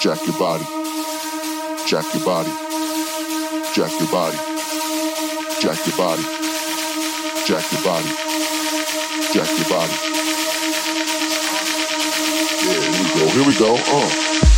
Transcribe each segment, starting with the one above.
Jack your body. Jack your body. Jack your body. Jack your body. Jack your body. Jack your body. Yeah, here we go. Here we go. Uh.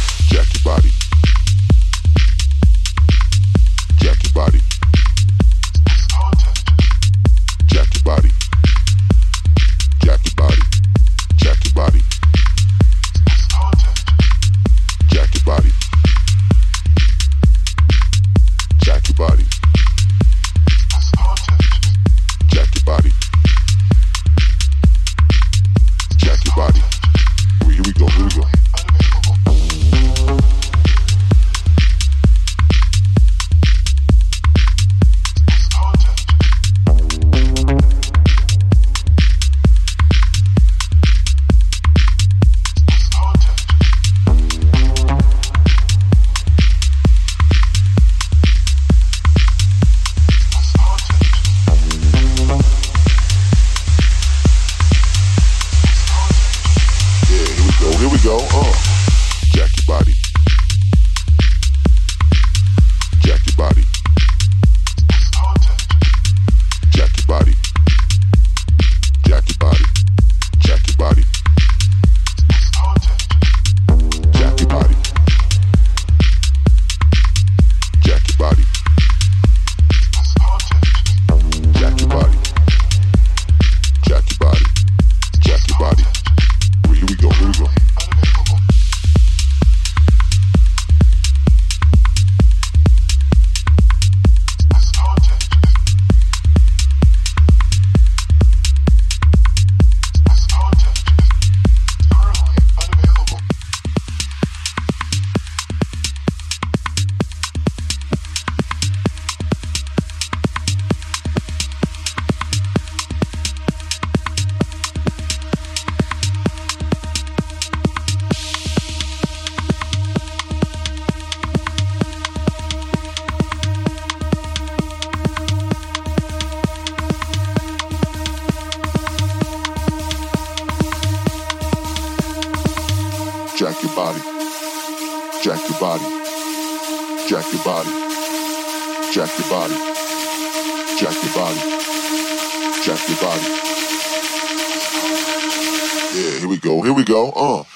Jack your body. Jack your body. Jack your body. Jack your body. Yeah, here we go. Here we go. Uh.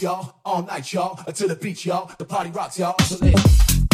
Y'all. All night, y'all. To the beach, y'all. The party rocks, y'all. So let